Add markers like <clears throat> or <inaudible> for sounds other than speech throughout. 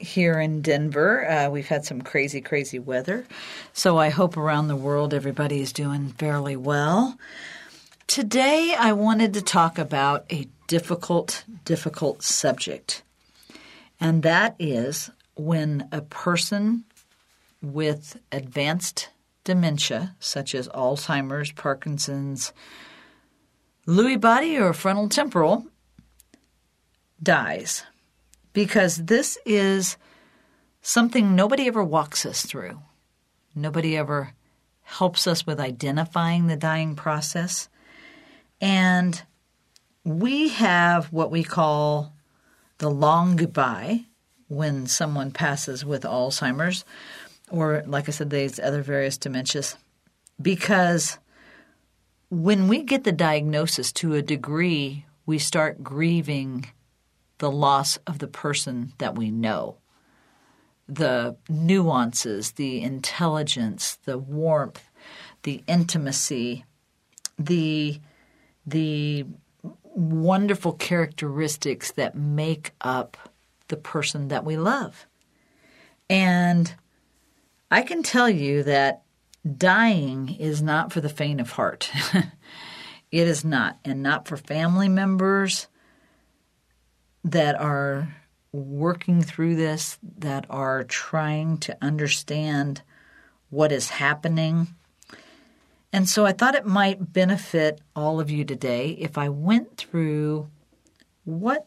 here in Denver. Uh, we've had some crazy, crazy weather. So I hope around the world everybody is doing fairly well. Today I wanted to talk about a difficult, difficult subject. And that is when a person with advanced dementia, such as Alzheimer's, Parkinson's, Lewy body, or frontal temporal, dies because this is something nobody ever walks us through. Nobody ever helps us with identifying the dying process. And we have what we call the long goodbye when someone passes with Alzheimer's, or like I said, these other various dementias, because when we get the diagnosis to a degree, we start grieving the loss of the person that we know. The nuances, the intelligence, the warmth, the intimacy, the the wonderful characteristics that make up the person that we love. And I can tell you that dying is not for the faint of heart. <laughs> it is not, and not for family members that are working through this, that are trying to understand what is happening. And so I thought it might benefit all of you today if I went through what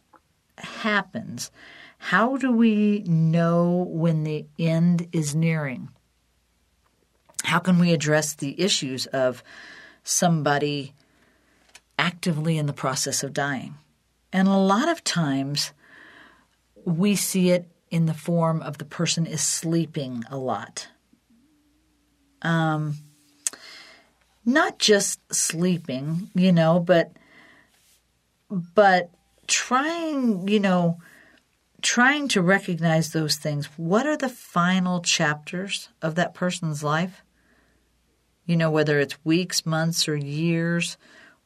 happens. How do we know when the end is nearing? How can we address the issues of somebody actively in the process of dying? And a lot of times we see it in the form of the person is sleeping a lot. Um, not just sleeping, you know, but but trying, you know, trying to recognize those things. What are the final chapters of that person's life? You know, whether it's weeks, months, or years,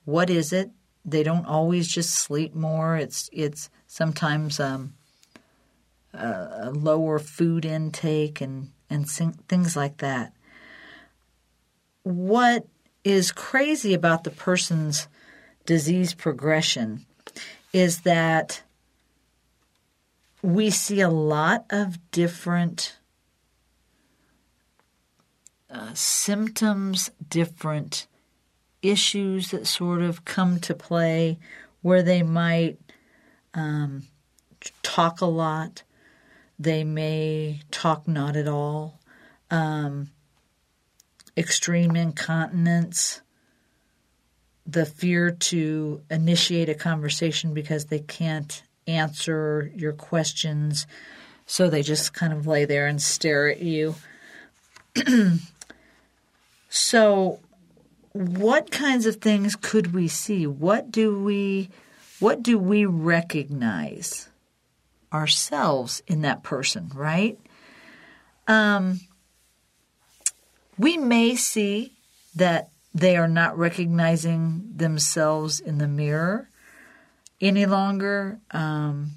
what is it? They don't always just sleep more. It's it's sometimes um, a, lower food intake and and things like that. What is crazy about the person's disease progression is that we see a lot of different uh, symptoms, different issues that sort of come to play where they might um, talk a lot. They may talk not at all. Um, extreme incontinence, the fear to initiate a conversation because they can't answer your questions, so they just kind of lay there and stare at you. <clears throat> so what kinds of things could we see? What do we what do we recognize ourselves in that person, right? Um, we may see that they are not recognizing themselves in the mirror any longer. Um,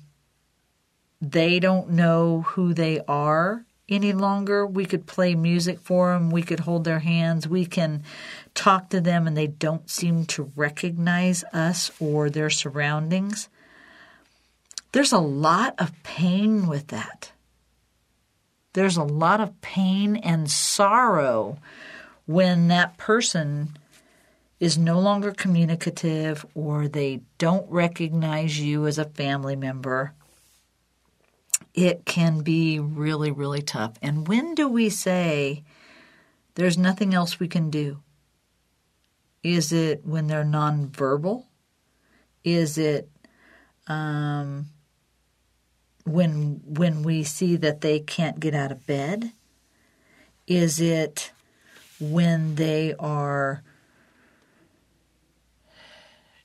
they don't know who they are any longer. We could play music for them. We could hold their hands. We can talk to them and they don't seem to recognize us or their surroundings. There's a lot of pain with that. There's a lot of pain and sorrow when that person is no longer communicative or they don't recognize you as a family member it can be really, really tough. And when do we say there's nothing else we can do? Is it when they're nonverbal? Is it um, when when we see that they can't get out of bed? Is it when they are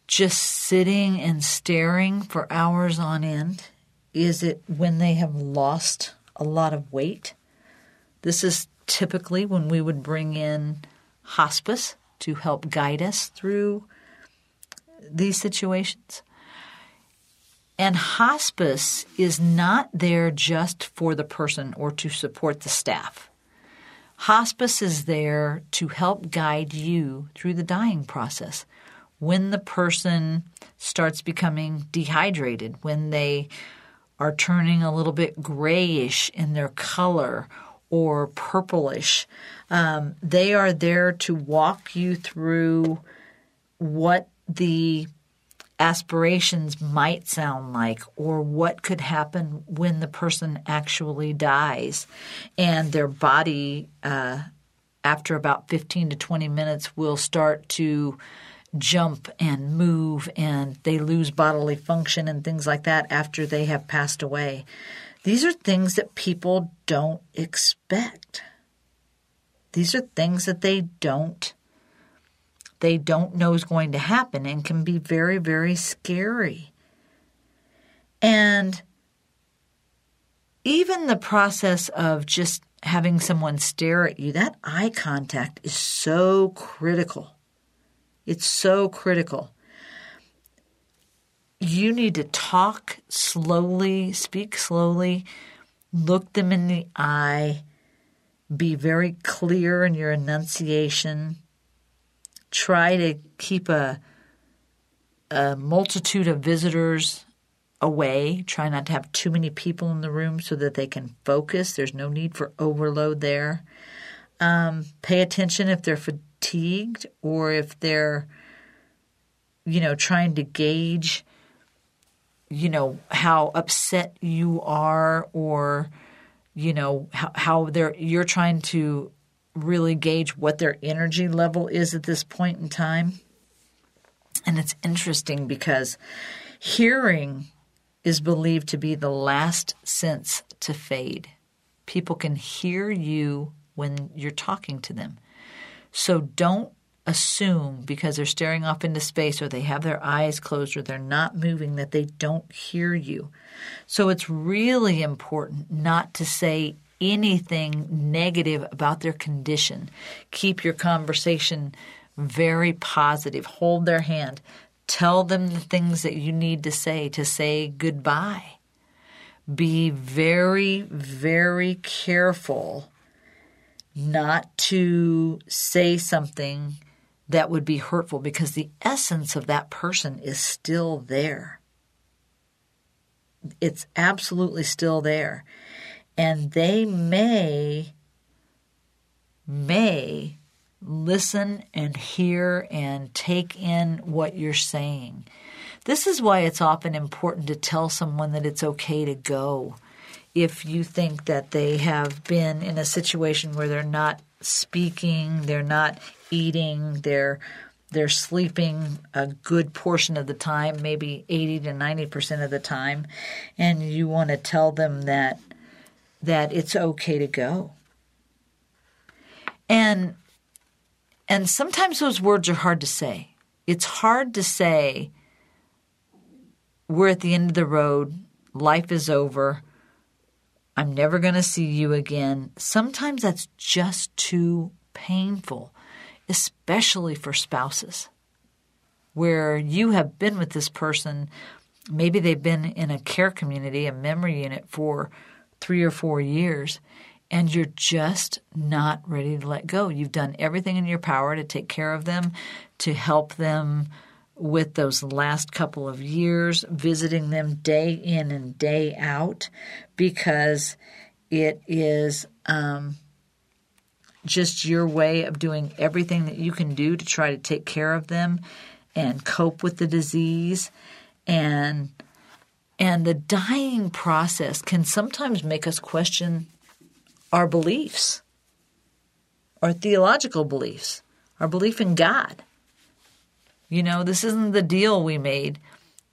just sitting and staring for hours on end? Is it when they have lost a lot of weight? This is typically when we would bring in hospice to help guide us through these situations. And hospice is not there just for the person or to support the staff. Hospice is there to help guide you through the dying process. When the person starts becoming dehydrated, when they are turning a little bit grayish in their color or purplish, um, they are there to walk you through what the aspirations might sound like or what could happen when the person actually dies. And their body uh, after about 15 to 20 minutes will start to jump and move and they lose bodily function and things like that after they have passed away these are things that people don't expect these are things that they don't they don't know is going to happen and can be very, very scary. And even the process of just having someone stare at you, that eye contact is so critical. It's so critical. You need to talk slowly, speak slowly, look them in the eye, be very clear in your enunciation try to keep a a multitude of visitors away. Try not to have too many people in the room so that they can focus. There's no need for overload there. Um, pay attention if they're fatigued or if they're, you know, trying to gauge, you know, how upset you are or, you know, how, how they're you're trying to really gauge what their energy level is at this point in time. And it's interesting because hearing is believed to be the last sense to fade. People can hear you when you're talking to them. So don't assume because they're staring off into space or they have their eyes closed or they're not moving that they don't hear you. So it's really important not to say anything negative about their condition. Keep your conversation very positive. Hold their hand. Tell them the things that you need to say to say goodbye. Be very, very careful not to say something that would be hurtful because the essence of that person is still there. It's absolutely still there and they may may listen and hear and take in what you're saying. This is why it's often important to tell someone that it's okay to go if you think that they have been in a situation where they're not speaking, they're not eating, they're they're sleeping a good portion of the time, maybe 80 to 90% of the time, and you want to tell them that that it's okay to go. And and sometimes those words are hard to say. It's hard to say we're at the end of the road, life is over, I'm never going to see you again. Sometimes that's just too painful, especially for spouses, where you have been with this person. Maybe they've been in a care community, a memory unit for three or four years and you're just not ready to let go. You've done everything in your power to take care of them, to help them with those last couple of years, visiting them day in and day out, because it is um, just your way of doing everything that you can do to try to take care of them and cope with the disease and and the dying process can sometimes make us question our beliefs, our theological beliefs, our belief in God. You know, this isn't the deal we made.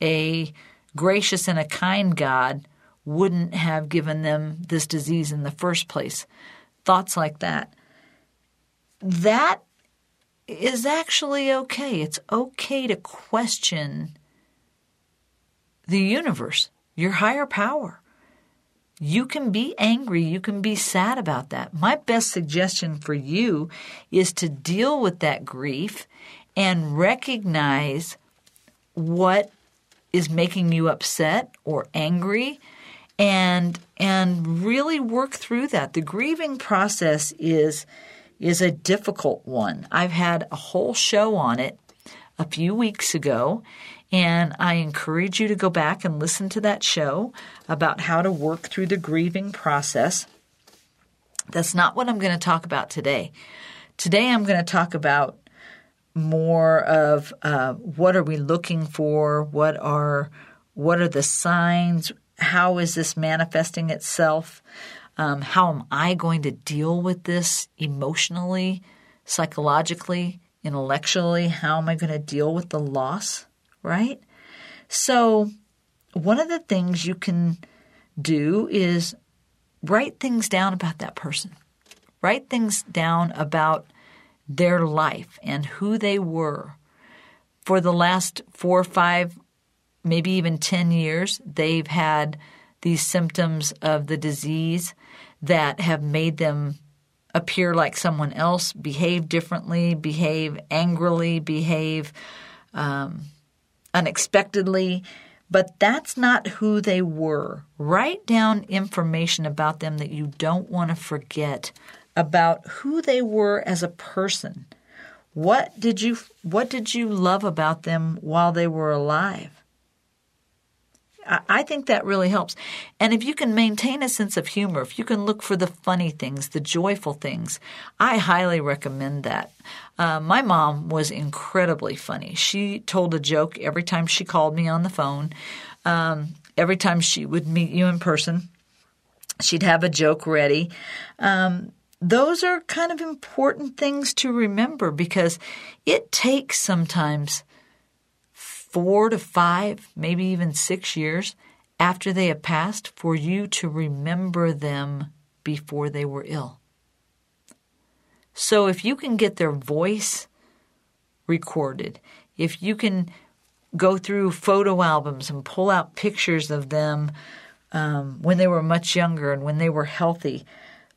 A gracious and a kind God wouldn't have given them this disease in the first place. Thoughts like that. That is actually okay. It's okay to question the universe, your higher power. You can be angry, you can be sad about that. My best suggestion for you is to deal with that grief and recognize what is making you upset or angry and and really work through that. The grieving process is is a difficult one. I've had a whole show on it a few weeks ago, and I encourage you to go back and listen to that show about how to work through the grieving process. That's not what I'm going to talk about today. Today, I'm going to talk about more of uh, what are we looking for, what are what are the signs, how is this manifesting itself. Um, how am I going to deal with this emotionally, psychologically, intellectually? How am I going to deal with the loss? Right? So, one of the things you can do is write things down about that person. Write things down about their life and who they were. For the last four, five, maybe even 10 years, they've had these symptoms of the disease that have made them appear like someone else, behave differently, behave angrily, behave um, unexpectedly. But that's not who they were. Write down information about them that you don't want to forget about who they were as a person. What did you what did you love about them while they were alive? I think that really helps. And if you can maintain a sense of humor, if you can look for the funny things, the joyful things, I highly recommend that. Uh, my mom was incredibly funny. She told a joke every time she called me on the phone. Um, every time she would meet you in person, she'd have a joke ready. Um, those are kind of important things to remember because it takes sometimes four to five, maybe even six years after they have passed for you to remember them before they were ill. So if you can get their voice recorded, if you can go through photo albums and pull out pictures of them um, when they were much younger and when they were healthy,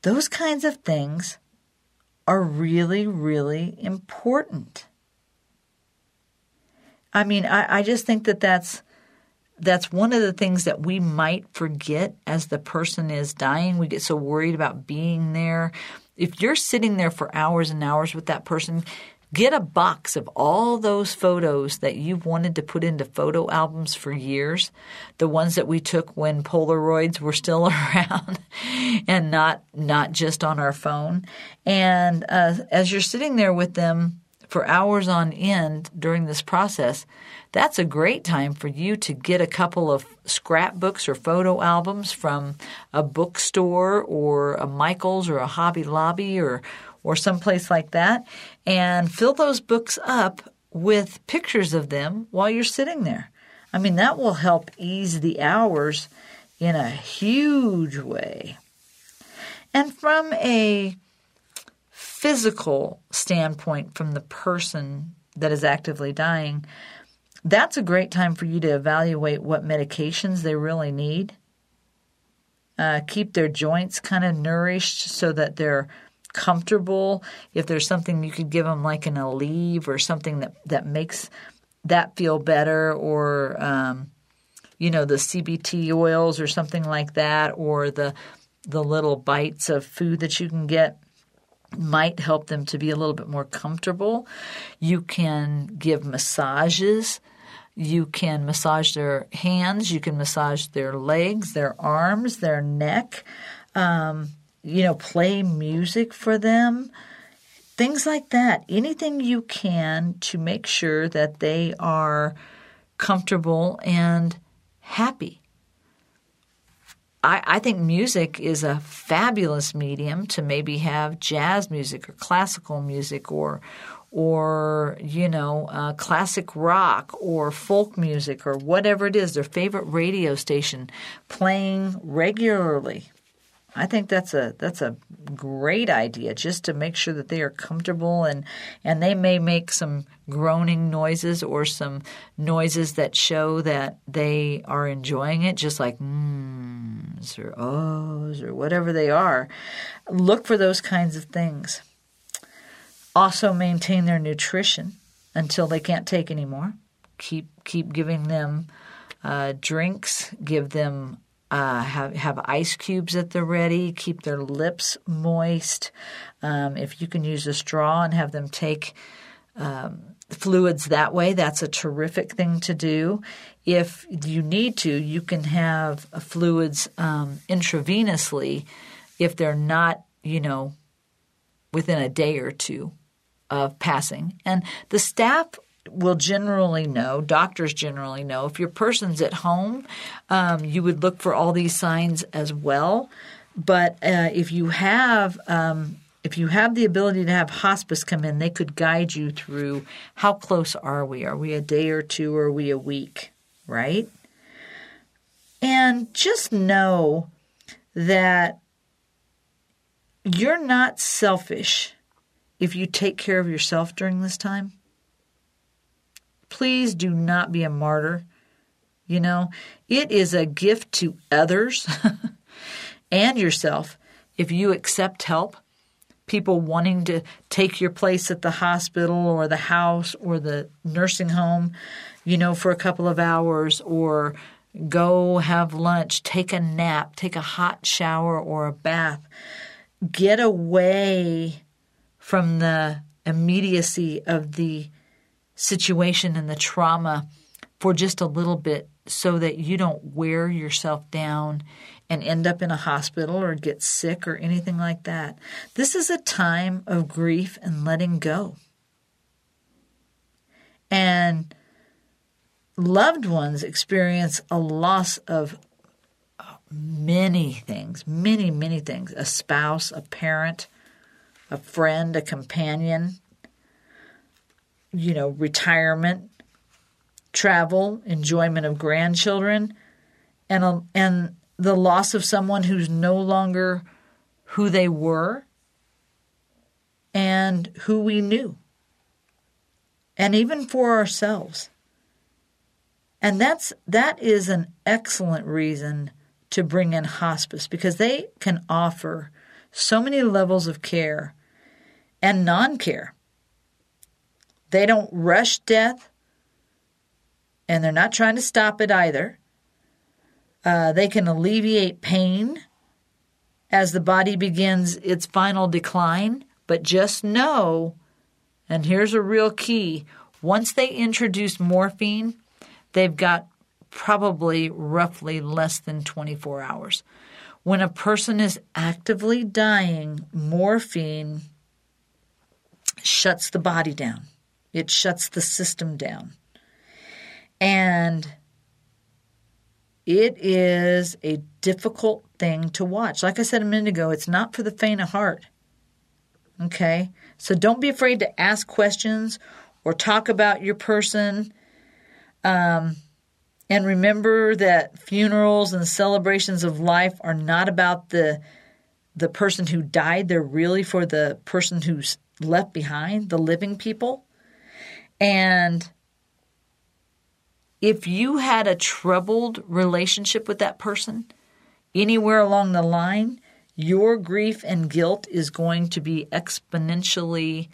those kinds of things are really, really important. I mean, I, I just think that that's that's one of the things that we might forget as the person is dying. We get so worried about being there. If you're sitting there for hours and hours with that person, get a box of all those photos that you've wanted to put into photo albums for years, the ones that we took when Polaroids were still <laughs> around and not not just on our phone. And uh, as you're sitting there with them, for hours on end during this process, that's a great time for you to get a couple of scrapbooks or photo albums from a bookstore or a Michael's or a Hobby Lobby or or someplace like that and fill those books up with pictures of them while you're sitting there. I mean, that will help ease the hours in a huge way. And from a physical standpoint from the person that is actively dying, that's a great time for you to evaluate what medications they really need. Uh, keep their joints kind of nourished so that they're comfortable. If there's something you could give them, like an Aleve or something that, that makes that feel better, or um, you know the CBD oils or something like that, or the the little bites of food that you can get might help them to be a little bit more comfortable. You can give massages. You can massage their hands. You can massage their legs, their arms, their neck. Um, you know, play music for them. Things like that. Anything you can to make sure that they are comfortable and happy. I, I think music is a fabulous medium to maybe have jazz music or classical music or or you know uh, classic rock or folk music or whatever it is their favorite radio station playing regularly I think that's a that's a great idea just to make sure that they are comfortable and and they may make some groaning noises or some noises that show that they are enjoying it just like mms or ohs or whatever they are. Look for those kinds of things. Also maintain their nutrition until they can't take anymore keep keep giving them uh, drinks give them uh, have have ice cubes at the ready. Keep their lips moist. Um, if you can use a straw and have them take um, fluids that way, that's a terrific thing to do. If you need to, you can have fluids um, intravenously if they're not, you know, within a day or two of passing. And the staff will generally know, doctors generally know, if your person's at home, um, you would look for all these signs as well. But uh, if you have um, if you have the ability to have hospice come in, they could guide you through how close are we? Are we a day or two? Or are we a week? Right? And just know that you're not selfish if you take care of yourself during this time. Please do not be a martyr. You know, it is a gift to others <laughs> and yourself if you accept help. People wanting to take your place at the hospital or the house or the nursing home, you know, for a couple of hours or go have lunch, take a nap, take a hot shower or a bath. Get away from the immediacy of the situation and the trauma for just a little bit so that you don't wear yourself down and end up in a hospital or get sick or anything like that. This is a time of grief and letting go. And loved ones experience a loss of many things, many, many things a spouse, a parent, a friend, a companion, you know, retirement, travel, enjoyment of grandchildren, and a, and the loss of someone who's no longer who they were and who we knew. And even for ourselves. And that's that is an excellent reason to bring in hospice because they can offer so many levels of care and non-care they don't rush death, and they're not trying to stop it either. Uh, they can alleviate pain as the body begins its final decline, but just know, and here's a real key once they introduce morphine, they've got probably roughly less than 24 hours. When a person is actively dying, morphine shuts the body down. It shuts the system down. And it is a difficult thing to watch. Like I said a minute ago, it's not for the faint of heart. Okay? So don't be afraid to ask questions or talk about your person. Um, and remember that funerals and celebrations of life are not about the the person who died. They're really for the person who's left behind, the living people. And if you had a troubled relationship with that person anywhere along the line, your grief and guilt is going to be exponentially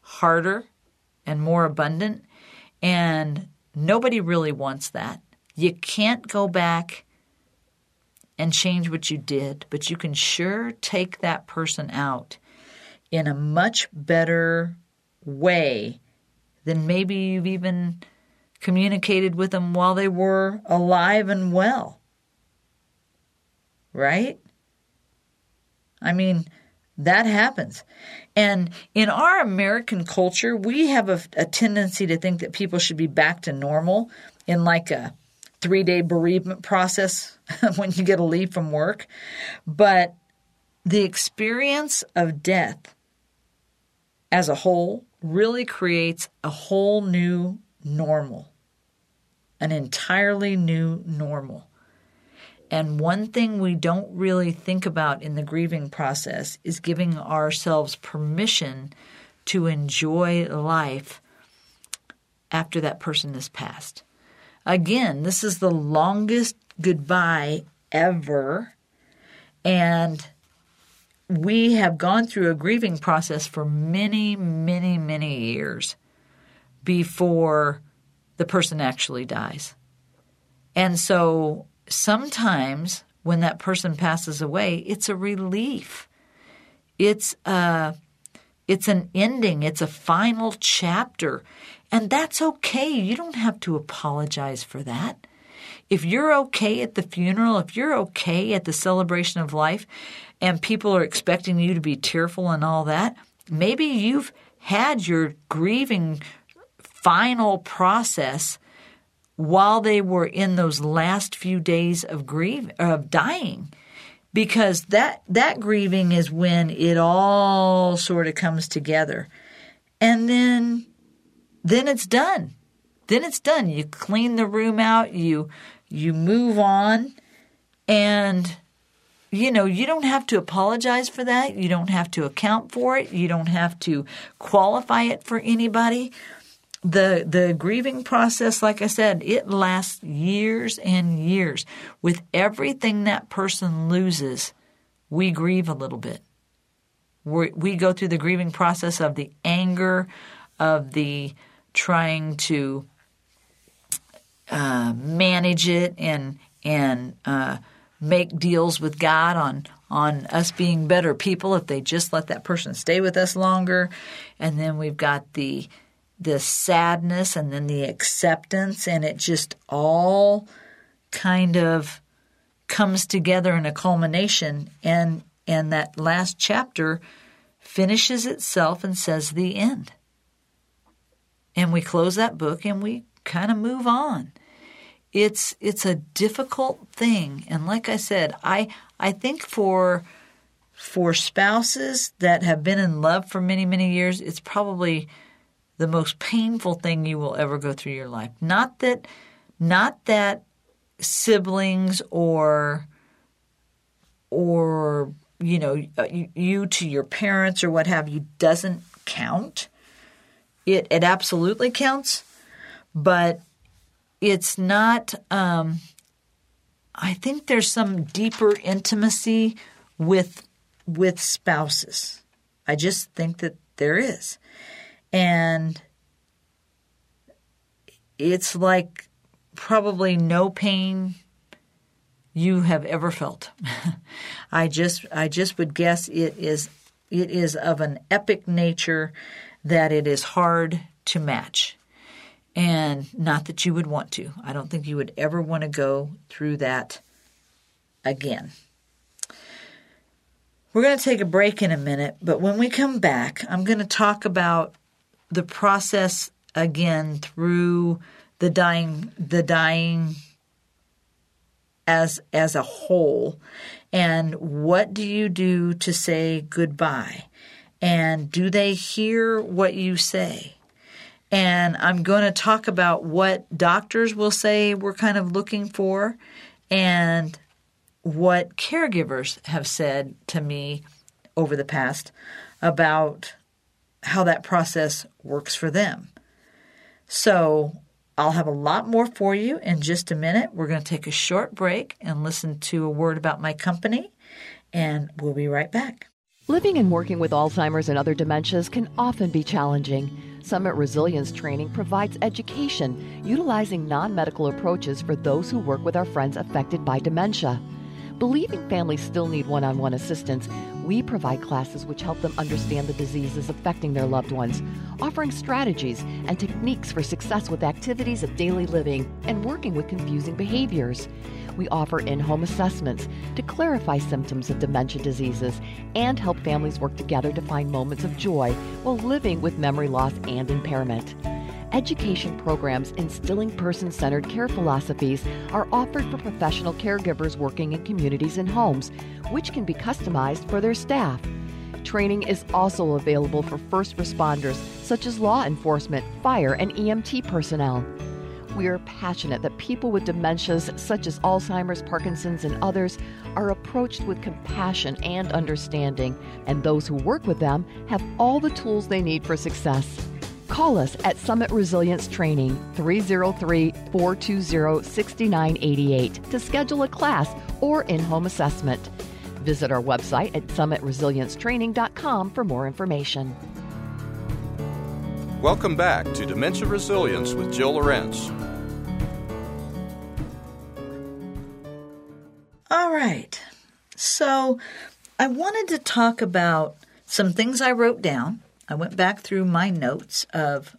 harder and more abundant. And nobody really wants that. You can't go back and change what you did, but you can sure take that person out in a much better way then maybe you've even communicated with them while they were alive and well. Right? I mean, that happens. And in our American culture, we have a, a, tendency to think that people should be back to normal in like a three day bereavement process <laughs> when you get a leave from work. But the experience of death as a whole really creates a whole new normal, an entirely new normal. And one thing we don't really think about in the grieving process is giving ourselves permission to enjoy life after that person has passed. Again, this is the longest goodbye ever. And we have gone through a grieving process for many, many, many years before the person actually dies. And so sometimes when that person passes away, it's a relief. It's a, it's an ending, it's a final chapter. And that's okay. You don't have to apologize for that. If you're okay at the funeral, if you're okay at the celebration of life, and people are expecting you to be tearful and all that, maybe you've had your grieving final process while they were in those last few days of grief of dying. Because that that grieving is when it all sort of comes together. And then then it's done. Then it's done. You clean the room out. You you move on. And you know, you don't have to apologize for that. You don't have to account for it. You don't have to qualify it for anybody. The the grieving process, like I said, it lasts years and years. With everything that person loses, we grieve a little bit. we we go through the grieving process of the anger, of the trying to uh, manage it and and uh, make deals with God on on us being better people if they just let that person stay with us longer. And then we've got the the sadness and then the acceptance and it just all kind of comes together in a culmination and and that last chapter finishes itself and says the end. And we close that book and we kind of move on it's it's a difficult thing. And like i said i i think for for spouses that have been in love for many many years it's probably the most painful thing you will ever go through your life. Not that not that siblings or or you know uh, you to your parents or what have you doesn't count. It it absolutely counts. But it's not um, i think there's some deeper intimacy with with spouses. I just think that there is. And it's like probably no pain you have ever felt. <laughs> I just i just would guess it is it is of an epic nature that it is hard to match and not that you would want to. I don't think you would ever want to go through that again. We're going to take a break in a minute, but when we come back, I'm going to talk about the process again through the dying the dying as as a whole and what do you do to say goodbye and do they hear what you say and I'm going to talk about what doctors will say we're kind of looking for and what caregivers have said to me over the past about how that process works for them. So I'll have a lot more for you in just a minute. We're going to take a short break and listen to a word about my company, and we'll be right back. Living and working with Alzheimer's and other dementias can often be challenging. Summit Resilience Training provides education utilizing non medical approaches for those who work with our friends affected by dementia. Believing families still need one on one assistance, we provide classes which help them understand the diseases affecting their loved ones, offering strategies and techniques for success with activities of daily living and working with confusing behaviors. We offer in home assessments to clarify symptoms of dementia diseases and help families work together to find moments of joy while living with memory loss and impairment. Education programs instilling person centered care philosophies are offered for professional caregivers working in communities and homes, which can be customized for their staff. training is also available for first responders, such as law enforcement, fire, and EMT personnel. We are passionate that people with dementias, such as Alzheimer's, Parkinson's, and others, are approached with compassion and understanding, and those who work with them have all the tools they need for success. Call us at Summit Resilience Training 303 420 6988 to schedule a class or in home assessment. Visit our website at summitresiliencetraining.com for more information. Welcome back to Dementia Resilience with Jill Lorenz. Right. So I wanted to talk about some things I wrote down. I went back through my notes of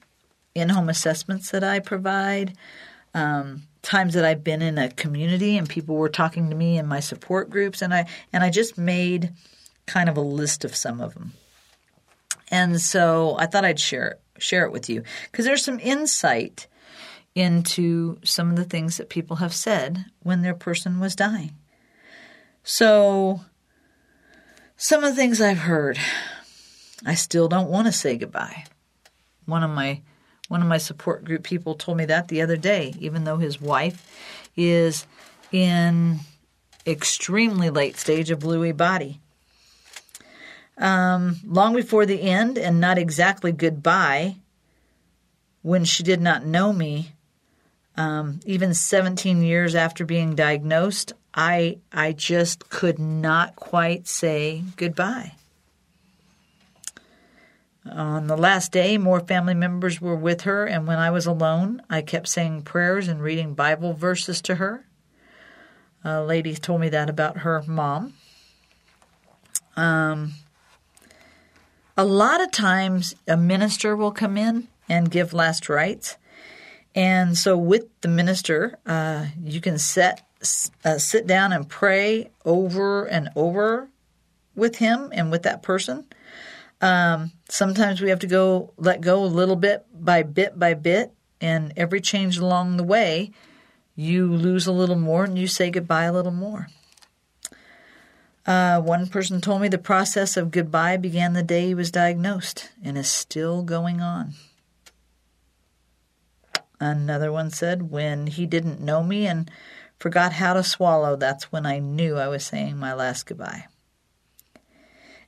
in home assessments that I provide, um, times that I've been in a community and people were talking to me in my support groups, and I and I just made kind of a list of some of them. And so I thought I'd share share it with you because there's some insight into some of the things that people have said when their person was dying. So, some of the things I've heard, I still don't want to say goodbye. One of my one of my support group people told me that the other day, even though his wife is in extremely late stage of Lewy body. Um, long before the end, and not exactly goodbye, when she did not know me, um, even 17 years after being diagnosed, I I just could not quite say goodbye. On the last day, more family members were with her, and when I was alone, I kept saying prayers and reading Bible verses to her. A lady told me that about her mom. Um, a lot of times, a minister will come in and give last rites. And so, with the minister, uh, you can set uh, sit down and pray over and over with him and with that person. Um, sometimes we have to go let go a little bit by bit by bit, and every change along the way, you lose a little more and you say goodbye a little more. Uh, one person told me the process of goodbye began the day he was diagnosed and is still going on. Another one said, when he didn't know me and forgot how to swallow, that's when I knew I was saying my last goodbye.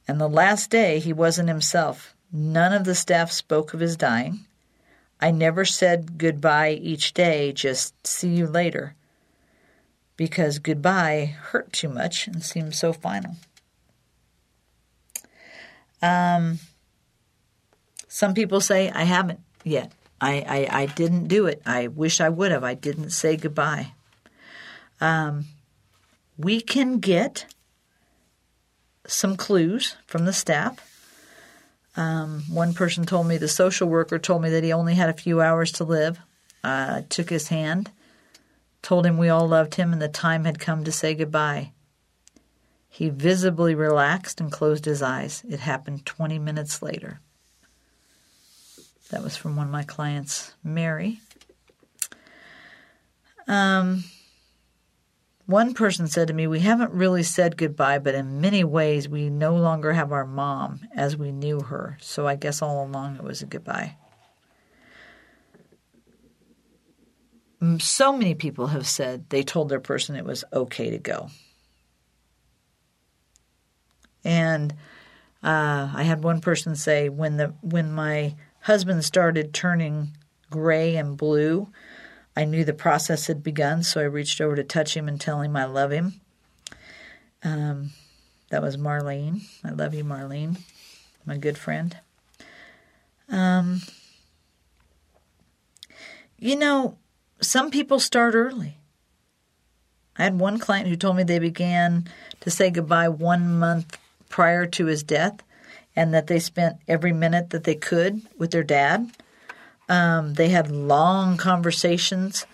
And the last day, he wasn't himself. None of the staff spoke of his dying. I never said goodbye each day, just see you later, because goodbye hurt too much and seemed so final. Um, some people say, I haven't yet. I, I, I didn't do it. I wish I would have. I didn't say goodbye. Um, we can get some clues from the staff. Um, one person told me, the social worker told me that he only had a few hours to live. Uh, took his hand, told him we all loved him and the time had come to say goodbye. He visibly relaxed and closed his eyes. It happened 20 minutes later. That was from one of my clients, Mary. Um, one person said to me, We haven't really said goodbye, but in many ways we no longer have our mom as we knew her. So I guess all along it was a goodbye. So many people have said they told their person it was okay to go. And uh, I had one person say when the when my husband started turning gray and blue, I knew the process had begun, so I reached over to touch him and tell him I love him. Um, that was Marlene. I love you, Marlene, my good friend. Um, you know, some people start early. I had one client who told me they began to say goodbye one month prior to his death and that they spent every minute that they could with their dad. Um, they had long conversations,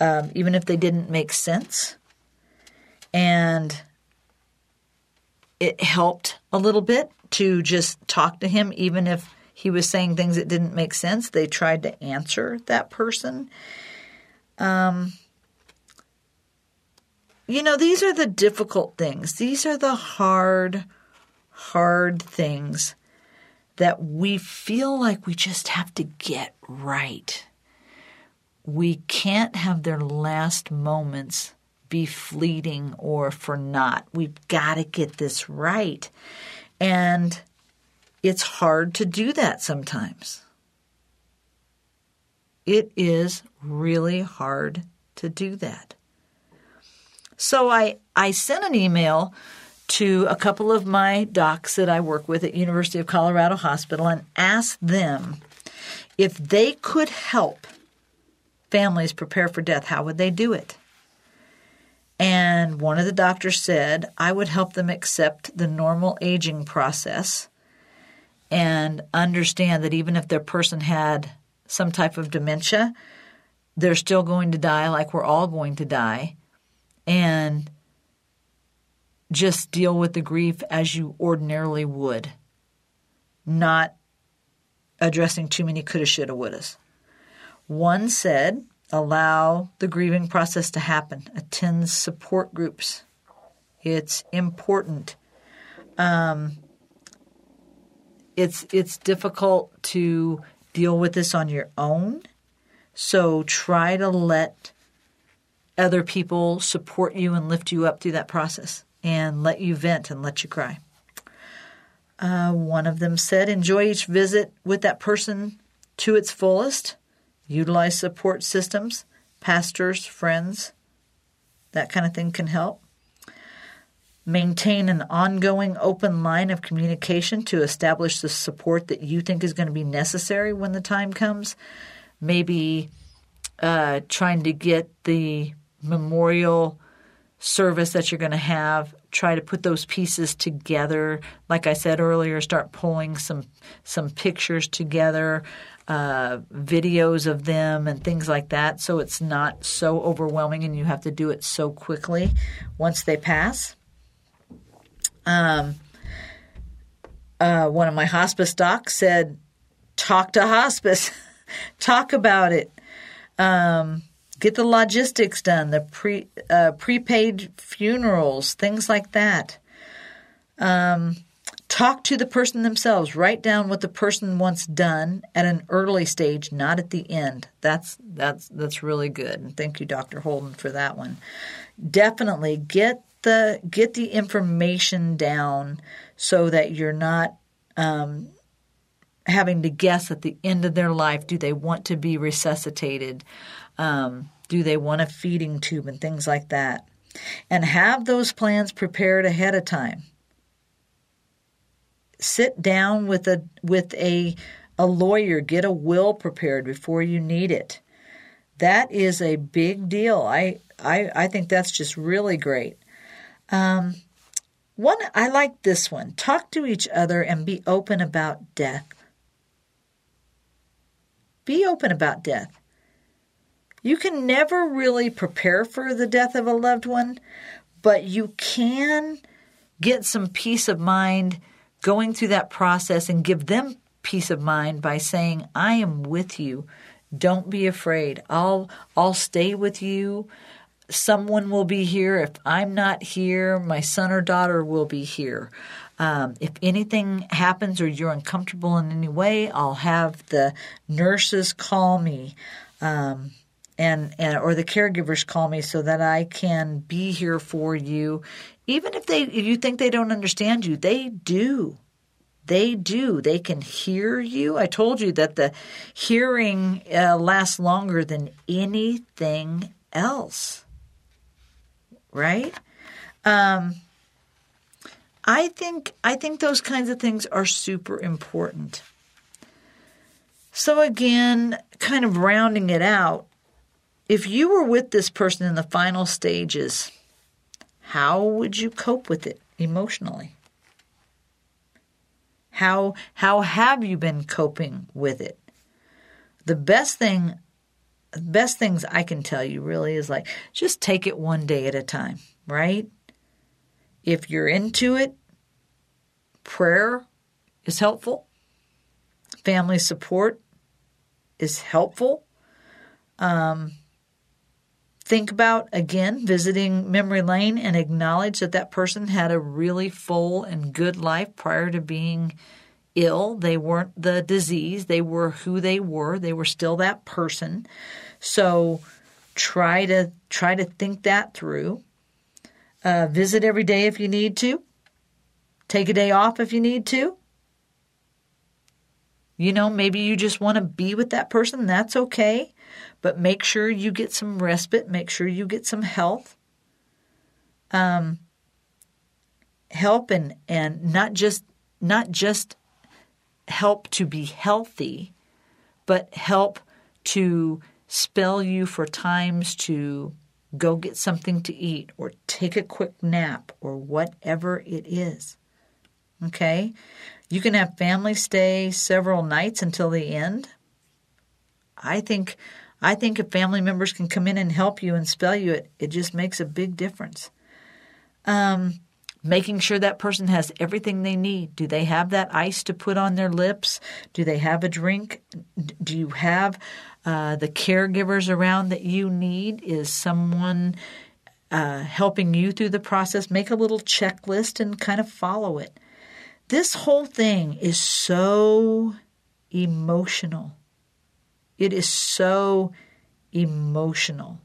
um, even if they didn't make sense. And it helped a little bit to just talk to him, even if he was saying things that didn't make sense. They tried to answer that person. Um, you know, these are the difficult things. These are the hard, hard things that we feel like we just have to get right. We can't have their last moments be fleeting or for naught. We've got to get this right. And it's hard to do that sometimes. It is really hard to do that. So I, I sent an email to a couple of my docs that I work with at University of Colorado Hospital and asked them if they could help families prepare for death, how would they do it? And one of the doctors said, I would help them accept the normal aging process and understand that even if their person had some type of dementia, they're still going to die like we're all going to die. And just deal with the grief as you ordinarily would, not addressing too many coulda, shoulda, wouldas. One said, allow the grieving process to happen, attend support groups. It's important. Um, it's it's difficult to deal with this on your own, so try to let other people support you and lift you up through that process and let you vent and let you cry. Uh, one of them said, enjoy each visit with that person to its fullest. Utilize support systems, pastors, friends. That kind of thing can help. Maintain an ongoing open line of communication to establish the support that you think is going to be necessary when the time comes. Maybe uh, trying to get the memorial service that you're going to have try to put those pieces together. Like i said earlier start pulling some some pictures together uh, videos of them and things like that so it's not so overwhelming and you have to do it so quickly once they pass. Um, uh, one of my hospice docs said talk to hospice. <laughs> Talk about it. Um, Get the logistics done, the pre uh, prepaid funerals, things like that. Um, talk to the person themselves. Write down what the person wants done at an early stage, not at the end. That's that's that's really good. And thank you, Dr. Holden, for that one. Definitely get the get the information down so that you're not um, having to guess at the end of their life do they want to be resuscitated um, do they want a feeding tube and things like that? And have those plans prepared ahead of time. Sit down with a with a a lawyer, get a will prepared before you need it. That is a big deal. I I, I think that's just really great. Um, one I like this one. Talk to each other and be open about death. Be open about death. You can never really prepare for the death of a loved one, but you can get some peace of mind going through that process and give them peace of mind by saying, I am with you. Don't be afraid. I'll I'll stay with you. Someone will be here. If I'm not here, my son or daughter will be here. Um, if anything happens or you're uncomfortable in any way, I'll have the nurses call me. Um, and, and or the caregivers call me so that I can be here for you. Even if they if you think they don't understand you, they do. They do. They can hear you. I told you that the hearing uh, lasts longer than anything else. Right? Um, I think I think those kinds of things are super important. So again, kind of rounding it out, if you were with this person in the final stages, how would you cope with it emotionally? How how have you been coping with it? The best thing best things I can tell you really is like just take it one day at a time, right? If you're into it, prayer is helpful. Family support is helpful. Um, think about again visiting memory lane and acknowledge that that person had a really full and good life prior to being ill. They weren't the disease, they were who they were. They were still that person. So try to try to think that through. Uh, visit every day if you need to. Take a day off if you need to. You know, maybe you just want to be with that person. That's okay. But make sure you get some respite. Make sure you get some health. Um, help and, and not just not just help to be healthy, but help to spell you for times to go get something to eat or take a quick nap or whatever it is. Okay? You can have family stay several nights until the end. I think I think if family members can come in and help you and spell you it, it just makes a big difference. Um, making sure that person has everything they need. Do they have that ice to put on their lips? Do they have a drink? Do you have uh, the caregivers around that you need? Is someone uh, helping you through the process? Make a little checklist and kind of follow it. This whole thing is so emotional. It is so emotional.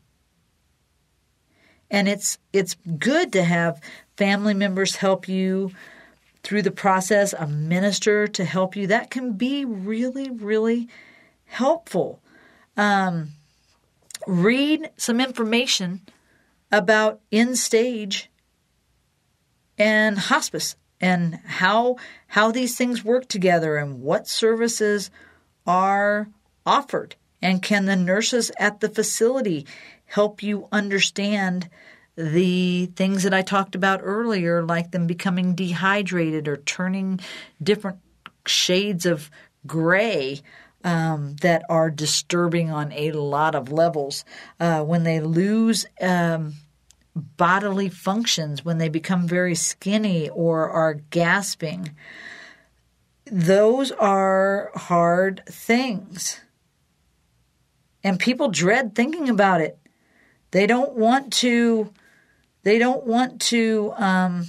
And it's it's good to have family members help you through the process, a minister to help you. That can be really, really helpful. Um, read some information about end stage and hospice and how how these things work together and what services are offered and can the nurses at the facility help you understand the things that I talked about earlier, like them becoming dehydrated or turning different shades of gray um, that are disturbing on a lot of levels. Uh, when they lose um, bodily functions, when they become very skinny or are gasping, those are hard things. And people dread thinking about it. They don't want to they don't want to um,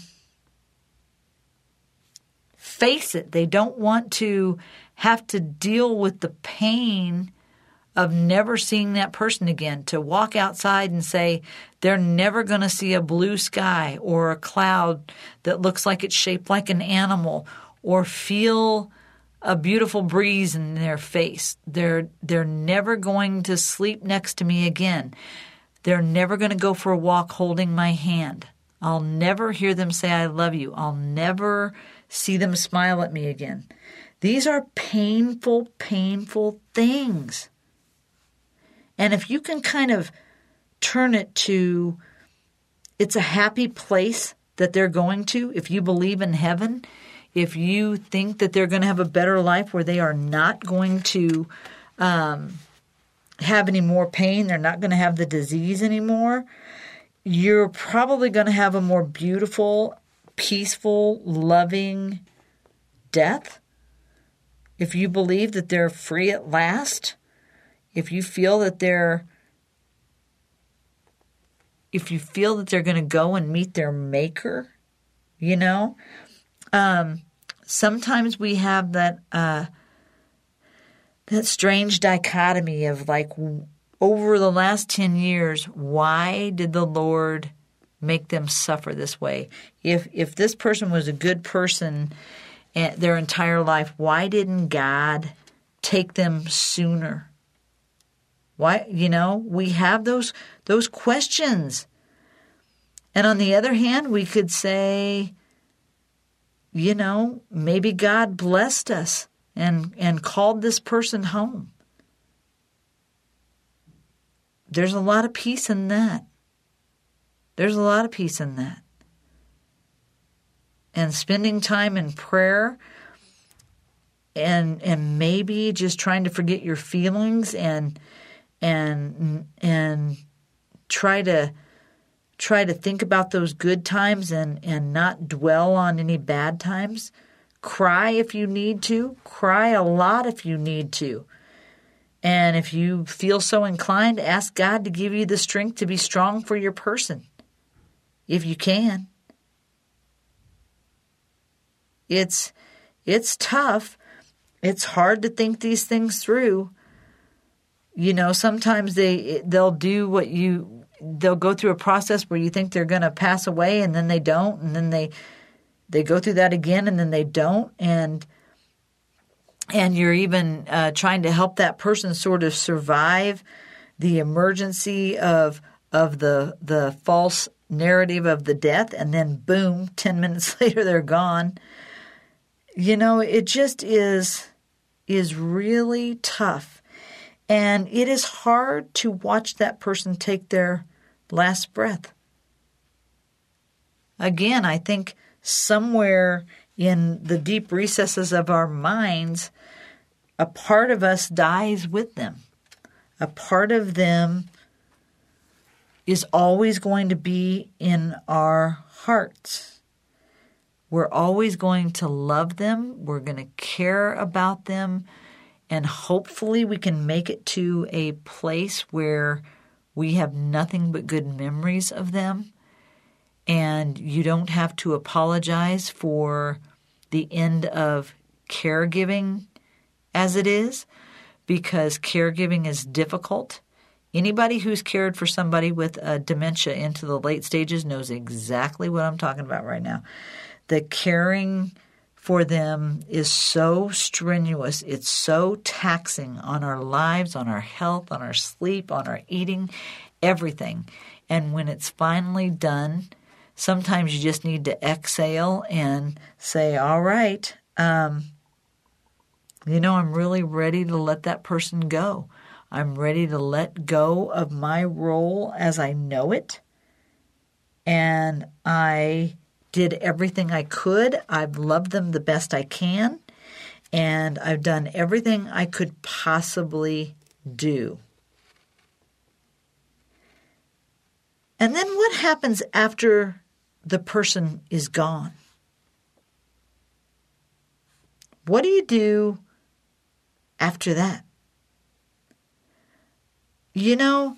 face it. They don't want to have to deal with the pain of never seeing that person again. To walk outside and say they're never going to see a blue sky or a cloud that looks like it's shaped like an animal or feel a beautiful breeze in their face. They're they're never going to sleep next to me again. They're never going to go for a walk holding my hand. I'll never hear them say, I love you. I'll never see them smile at me again. These are painful, painful things. And if you can kind of turn it to it's a happy place that they're going to, if you believe in heaven, if you think that they're going to have a better life where they are not going to um, have any more pain, they're not going to have the disease anymore, you're probably going to have a more beautiful, peaceful, loving death. If you believe that they're free at last, if you feel that they're if you feel that they're going to go and meet their maker, you know, um, sometimes we have that uh, that strange dichotomy of like over the last 10 years why did the lord make them suffer this way? If if this person was a good person their entire life why didn't god take them sooner? Why you know we have those those questions. And on the other hand we could say you know maybe god blessed us and, and called this person home. There's a lot of peace in that. There's a lot of peace in that. And spending time in prayer and and maybe just trying to forget your feelings and and and try to try to think about those good times and and not dwell on any bad times Cry if you need to. Cry a lot if you need to. And if you feel so inclined, ask God to give you the strength to be strong for your person, if you can. It's it's tough. It's hard to think these things through. You know, sometimes they they'll do what you they'll go through a process where you think they're going to pass away and then they don't and then they they go through that again and then they don't and and you're even uh, trying to help that person sort of survive the emergency of of the the false narrative of the death and then boom <laughs> 10 minutes later they're gone. You know it just is is really tough and it is hard to watch that person take their last breath again i think somewhere in the deep recesses of our minds a part of us dies with them. A part of them is always going to be in our hearts. We're always going to love them. We're going to care about them. And hopefully, we can make it to a place where we have nothing but good memories of them. And you don't have to apologize for the end of caregiving as it is because caregiving is difficult. Anybody who's cared for somebody with dementia into the late stages knows exactly what I'm talking about right now. The caring for them is so strenuous, it's so taxing on our lives, on our health, on our sleep, on our eating, everything. And when it's finally done, sometimes you just need to exhale and say, All right, um, you know, I'm really ready to let that person go. I'm ready to let go of my role as I know it. And I did everything I could. I've loved them the best I can. And I've done everything I could possibly do. And then what happens after the person is gone? What do you do after that. You know,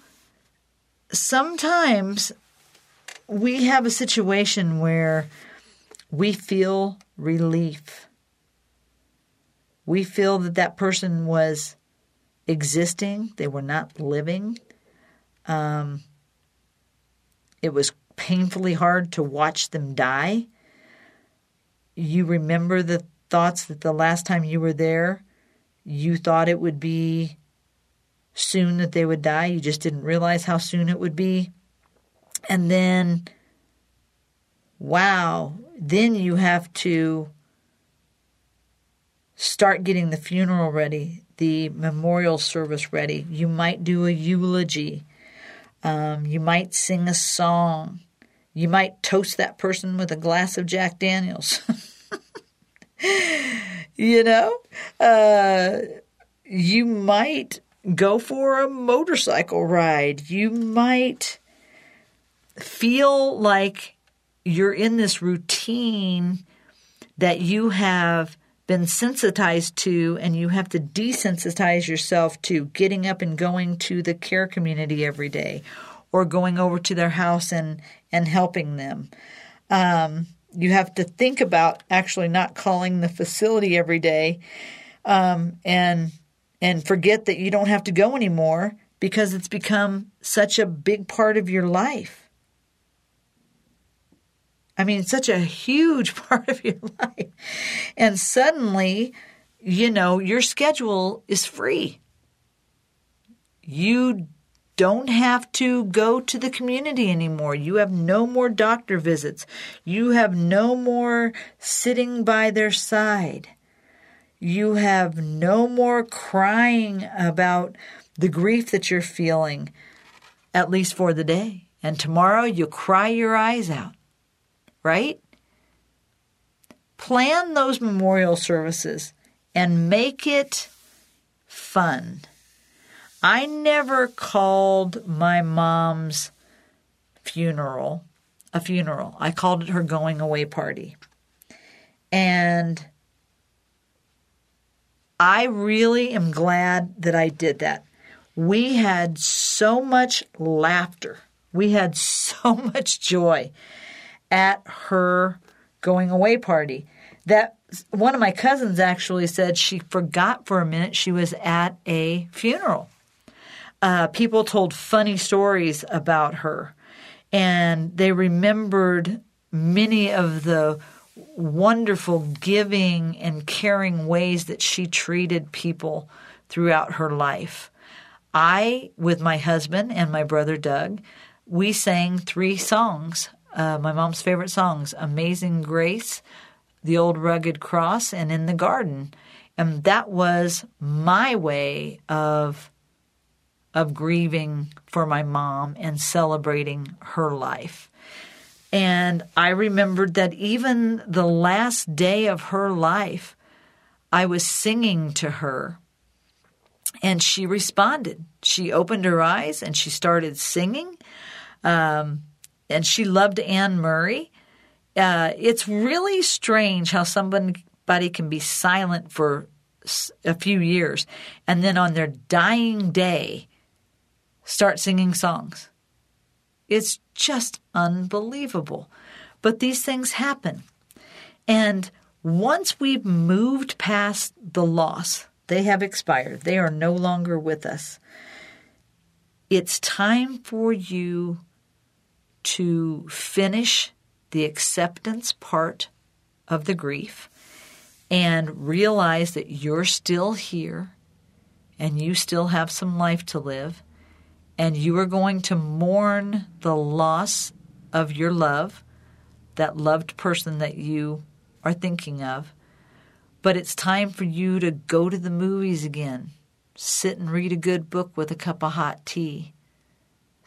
sometimes we have a situation where we feel relief. We feel that that person was existing, they were not living. Um, it was painfully hard to watch them die. You remember the thoughts that the last time you were there, you thought it would be soon that they would die. You just didn't realize how soon it would be. And then, wow, then you have to start getting the funeral ready, the memorial service ready. You might do a eulogy. Um, you might sing a song. You might toast that person with a glass of Jack Daniels. <laughs> you know, uh, you might go for a motorcycle ride. You might feel like you're in this routine that you have been sensitized to and you have to desensitize yourself to getting up and going to the care community every day or going over to their house and and helping them um, you have to think about actually not calling the facility every day um, and and forget that you don't have to go anymore because it's become such a big part of your life. I mean, such a huge <laughs> part of your life. And suddenly, you know, your schedule is free. You don't have to go to the community anymore. You have no more doctor visits. You have no more sitting by their side. You have no more crying about the grief that you're feeling, at least for the day. And tomorrow you cry your eyes out, right? Plan those memorial services and make it fun. I never called my mom's funeral a funeral. I called it her going away party. And I really am glad that I did that. We had so much laughter. We had <laughs> so much joy at her going away party that one of my cousins actually said she forgot for a minute she was at a funeral. Uh, people told funny stories about her, and they remembered many of the wonderful giving and caring ways that she treated people throughout her life. I, with my husband and my brother Doug, we sang three songs, uh, my mom's favorite songs Amazing Grace, The Old Rugged Cross, and In the Garden. And that was my way of of grieving for my mom and celebrating her life. And I remembered that even the last day of her life, I was singing to her. And she responded. She opened her eyes and she started singing. Um, and she loved Anne Murray. Uh, it's really strange how somebody can be silent for a few years and then on their dying day start singing songs. It's just unbelievable. But these things happen. And once we've moved past the loss, they have expired, they are no longer with us. It's time for you to finish the acceptance part of the grief and realize that you're still here and you still have some life to live and you are going to mourn the loss of your love, that loved person that you are thinking of. But it's time for you to go to the movies again, sit and read a good book with a cup of hot tea,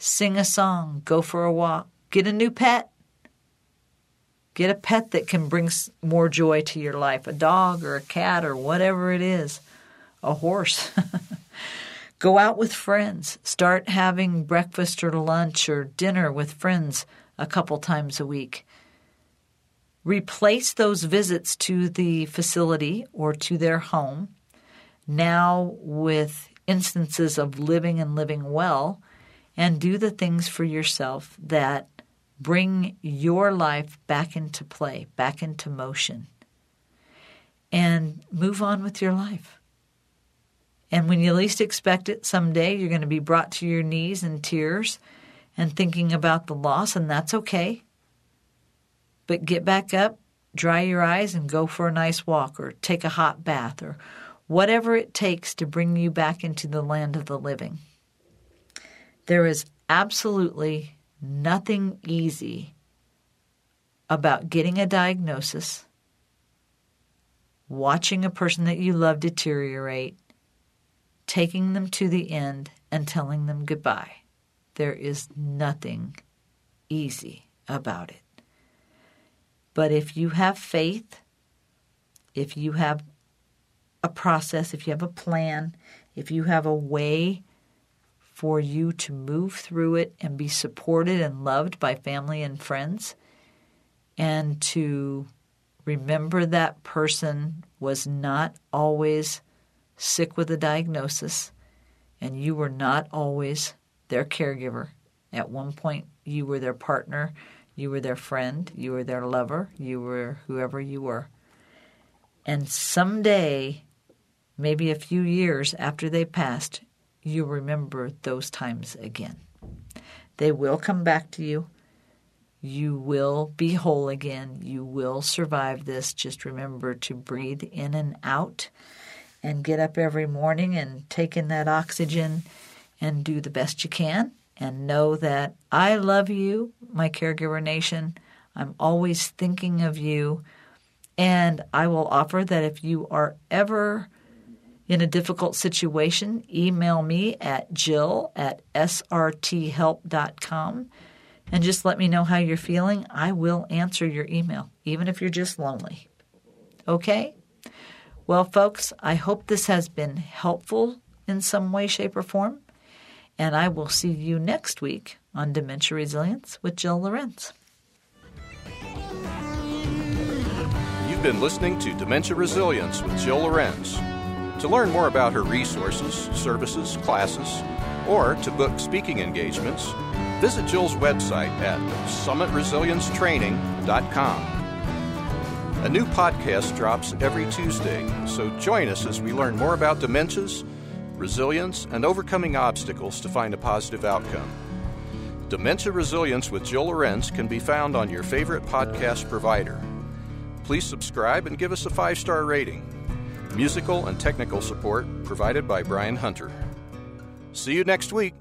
sing a song, go for a walk, get a new pet. Get a pet that can bring more joy to your life a dog or a cat or whatever it is, a horse. <laughs> Go out with friends. Start having breakfast or lunch or dinner with friends a couple times a week. Replace those visits to the facility or to their home now with instances of living and living well and do the things for yourself that bring your life back into play, back into motion, and move on with your life. And when you least expect it, someday you're going to be brought to your knees in tears and thinking about the loss, and that's okay. But get back up, dry your eyes, and go for a nice walk or take a hot bath or whatever it takes to bring you back into the land of the living. There is absolutely nothing easy about getting a diagnosis, watching a person that you love deteriorate, taking them to the end and telling them goodbye. There is nothing easy about it. But if you have faith, if you have a process, if you have a plan, if you have a way for you to move through it and be supported and loved by family and friends, and to remember that person was not always sick with a diagnosis, and you were not always their caregiver. At one point, you were their partner, you were their friend, you were their lover, you were whoever you were. And someday, maybe a few years after they passed, you remember those times again. They will come back to you. You will be whole again. You will survive this. Just remember to breathe in and out and get up every morning and take in that oxygen and do the best you can and know that I love you, my caregiver nation. I'm always thinking of you. And I will offer that if you are ever in a difficult situation, email me at jill at srthelp.com and just let me know how you're feeling. I will answer your email, even if you're just lonely. Okay? Well, folks, I hope this has been helpful in some way, shape, or form. And I will see you next week on Dementia Resilience with Jill Lorenz. You've been listening to Dementia Resilience with Jill Lorenz. To learn more about her resources, services, classes, or to book speaking engagements, visit Jill's website at summitresiliencetraining.com. A new podcast drops every Tuesday, so join us as we learn more about dementias, resilience, and overcoming obstacles to find a positive outcome. Dementia Resilience with Jill Lorenz can be found on your favorite podcast provider. Please subscribe and give us a five star rating. Musical and technical support provided by Brian Hunter. See you next week.